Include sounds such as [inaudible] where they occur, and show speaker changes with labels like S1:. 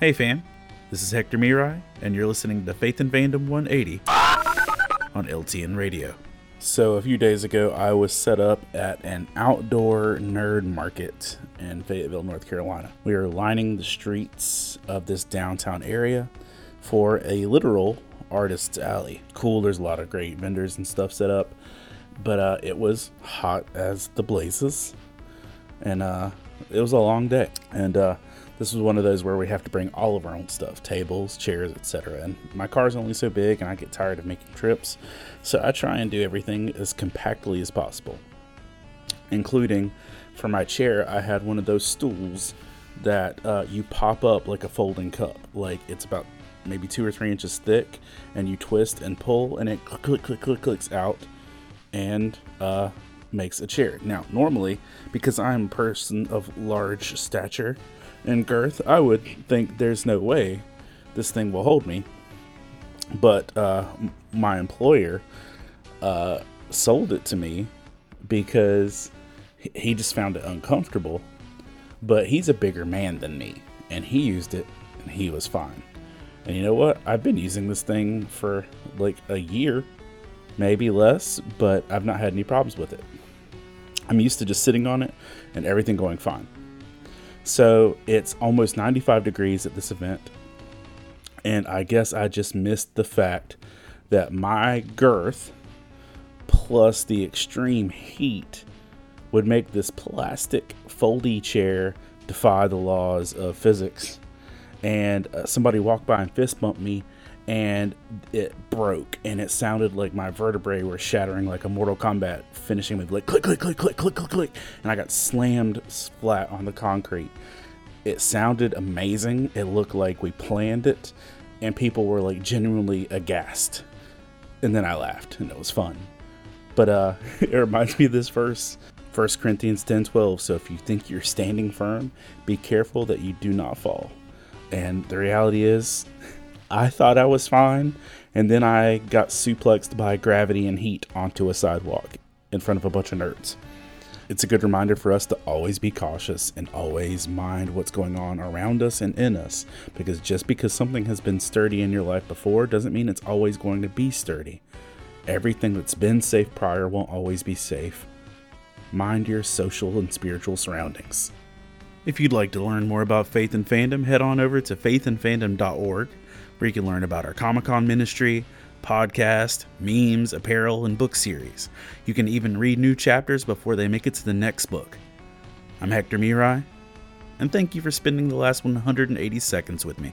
S1: Hey fam, this is Hector Miray, and you're listening to Faith and Fandom 180 on LTN Radio. So, a few days ago, I was set up at an outdoor nerd market in Fayetteville, North Carolina. We were lining the streets of this downtown area for a literal artist's alley. Cool, there's a lot of great vendors and stuff set up, but uh, it was hot as the blazes, and uh, it was a long day. And uh, this was one of those where we have to bring all of our own stuff tables chairs etc and my car's only so big and i get tired of making trips. So i try and do everything as compactly as possible including for my chair i had one of those stools that uh, you pop up like a folding cup. Like it's about maybe two or three inches thick and you twist and pull and it click click click click clicks out and uh, makes a chair. Now normally because i'm a person of large stature and girth, I would think there's no way this thing will hold me. But uh, my employer uh, sold it to me because he just found it uncomfortable. But he's a bigger man than me, and he used it, and he was fine. And you know what? I've been using this thing for like a year, maybe less, but I've not had any problems with it. I'm used to just sitting on it and everything going fine. So it's almost 95 degrees at this event. And I guess I just missed the fact that my girth plus the extreme heat would make this plastic foldy chair defy the laws of physics. And uh, somebody walked by and fist bumped me and it broke and it sounded like my vertebrae were shattering like a Mortal Kombat finishing with like click click click click click click click and I got slammed flat on the concrete. It sounded amazing. It looked like we planned it and people were like genuinely aghast. And then I laughed and it was fun. But uh [laughs] it reminds me of this verse 1 Corinthians 10 12. So if you think you're standing firm, be careful that you do not fall. And the reality is [laughs] I thought I was fine, and then I got suplexed by gravity and heat onto a sidewalk in front of a bunch of nerds. It's a good reminder for us to always be cautious and always mind what's going on around us and in us, because just because something has been sturdy in your life before doesn't mean it's always going to be sturdy. Everything that's been safe prior won't always be safe. Mind your social and spiritual surroundings. If you'd like to learn more about Faith and Fandom, head on over to faithandfandom.org where you can learn about our Comic Con ministry, podcast, memes, apparel, and book series. You can even read new chapters before they make it to the next book. I'm Hector Miray, and thank you for spending the last 180 seconds with me.